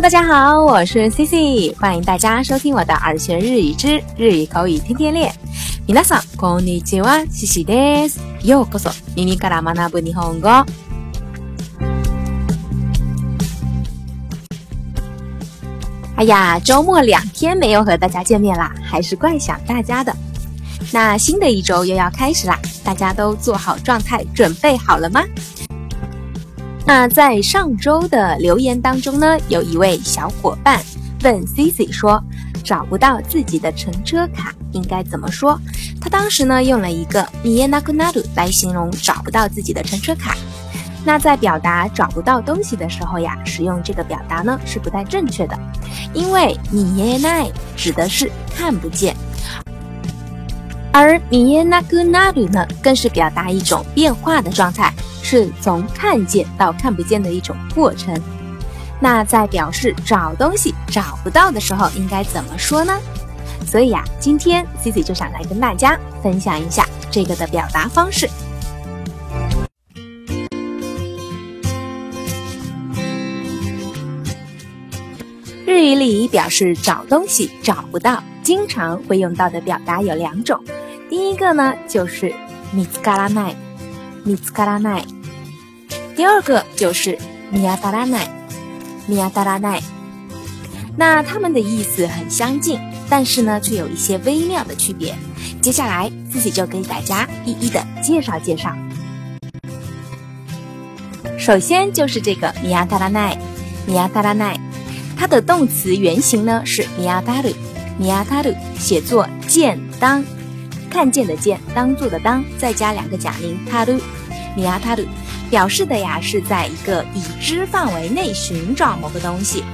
大家好，我是 Cici，欢迎大家收听我的耳学日语之日语口语天天练。皆さんこんにちは、Cici です。ようこそ、耳から学ぶ日本語。哎呀，周末两天没有和大家见面啦，还是怪想大家的。那新的一周又要开始啦，大家都做好状态准备好了吗？那在上周的留言当中呢，有一位小伙伴问 C i i 说，找不到自己的乘车卡应该怎么说？他当时呢用了一个“米耶纳库纳鲁”来形容找不到自己的乘车卡。那在表达找不到东西的时候呀，使用这个表达呢是不太正确的，因为“見耶な指的是看不见。而米耶那グナ鲁呢，更是表达一种变化的状态，是从看见到看不见的一种过程。那在表示找东西找不到的时候，应该怎么说呢？所以呀，今天 Cici 就想来跟大家分享一下这个的表达方式。日语里表示找东西找不到，经常会用到的表达有两种。第一个呢，就是米兹卡拉奈，米兹卡拉奈；第二个就是米亚达拉奈，米亚达拉奈。那他们的意思很相近，但是呢，却有一些微妙的区别。接下来，自己就给大家一一的介绍介绍。首先就是这个米亚达拉奈，米亚达拉奈，它的动词原型呢是米亚达鲁，米亚达鲁，写作剑当。看见的见，当做的当，再加两个假名米亚 taru，表示的呀是在一个已知范围内寻找某个东西。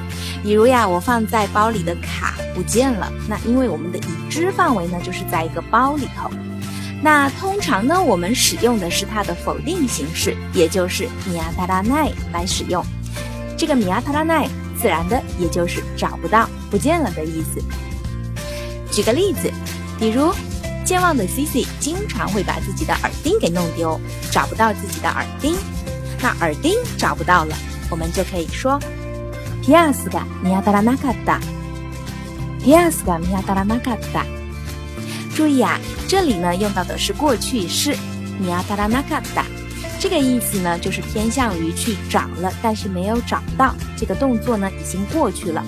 比如呀，我放在包里的卡不见了，那因为我们的已知范围呢就是在一个包里头。那通常呢，我们使用的是它的否定形式，也就是米亚塔拉奈来使用。这个米亚塔拉奈，自然的也就是找不到、不见了的意思。举个例子，比如。健忘的 Cici 经常会把自己的耳钉给弄丢，找不到自己的耳钉。那耳钉找不到了，我们就可以说，pias ga miyadara nakata。pias ga miyadara nakata。注意啊，这里呢用到的是过去式 miyadara nakata，这个意思呢就是偏向于去找了，但是没有找到，这个动作呢已经过去了，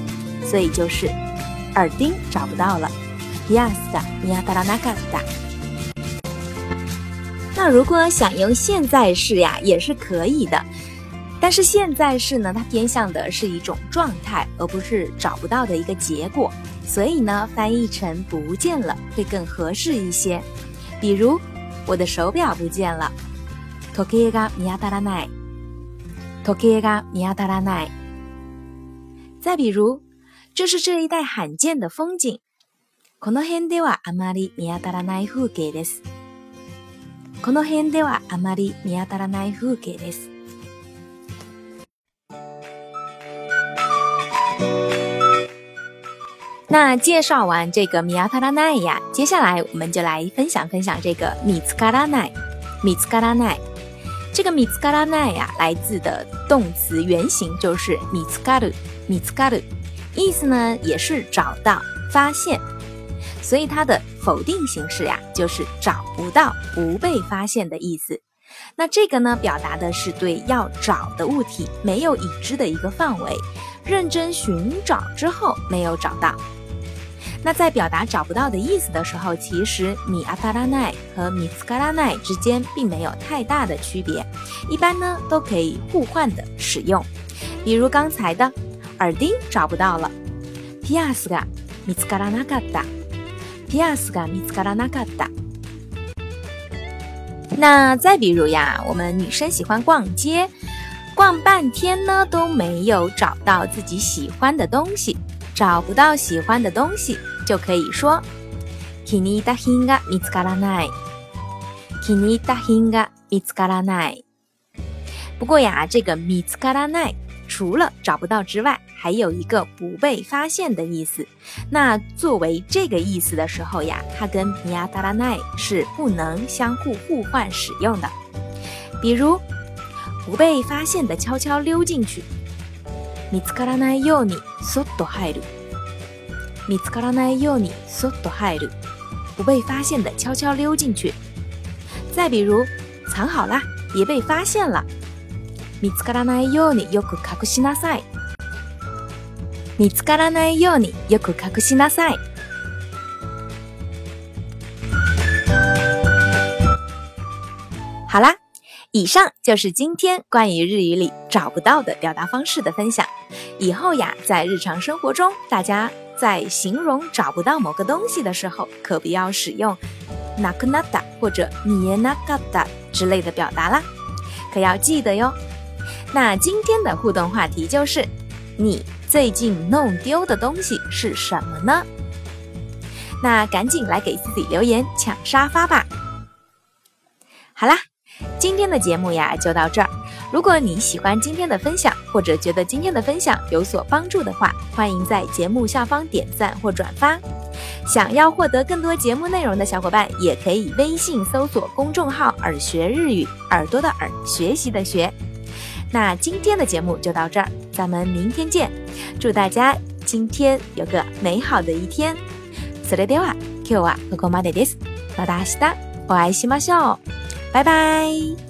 所以就是耳钉找不到了。尼亚斯的，尼亚达拉纳克斯那如果想用现在式呀，也是可以的。但是现在式呢，它偏向的是一种状态，而不是找不到的一个结果。所以呢，翻译成不见了会更合适一些。比如，我的手表不见了。Tokiga miyadaranai。Tokiga miyadaranai。再比如，这是这一带罕见的风景。この辺ではあまり見当たらない風景です。この辺ではあまり見当たらない風景です。那介绍完这个見当たらない呀，接下来我们就来分享分享这个見つからない、見つからない。这个見つからない呀，来自的动词原型就是見つかる、見つかる，意思呢也是找到、发现。所以它的否定形式呀，就是找不到、不被发现的意思。那这个呢，表达的是对要找的物体没有已知的一个范围，认真寻找之后没有找到。那在表达找不到的意思的时候，其实米阿达拉奈和米斯卡拉奈之间并没有太大的区别，一般呢都可以互换的使用。比如刚才的耳钉找不到了，ピアスがミスカラなかった。ピアスが見つからなかった。那再比如呀，我们女生喜欢逛街，逛半天呢都没有找到自己喜欢的东西，找不到喜欢的东西就可以说キニタヒンが見つからない。キニタヒンが見つからない。不过呀，这个見つからない除了找不到之外，还有一个不被发现的意思，那作为这个意思的时候呀，它跟ミア达ラ奈是不能相互互换使用的。比如，不被发现的悄悄溜进去，ミスカラナエヨニスドハイ見ミスカラナエヨニスドハイル，不被发现的悄悄溜进去。再比如，藏好了，别被发现了，ミスカラナエヨニよく隠しなさい。見つからないようによく隠しなさい。好啦，以上就是今天关于日语里找不到的表达方式的分享。以后呀，在日常生活中，大家在形容找不到某个东西的时候，可不要使用「なくなった」或者「見なかった」之类的表达啦，可要记得哟。那今天的互动话题就是你。最近弄丢的东西是什么呢？那赶紧来给自己留言抢沙发吧！好啦，今天的节目呀就到这儿。如果你喜欢今天的分享，或者觉得今天的分享有所帮助的话，欢迎在节目下方点赞或转发。想要获得更多节目内容的小伙伴，也可以微信搜索公众号“耳学日语”，耳朵的耳，学习的学。那今天的节目就到这儿。咱们明天见，祝大家今天有个美好的一天。それでは今日はここまでです。o た o m a 会 a し d i ょう。a d a h s t a 拜拜。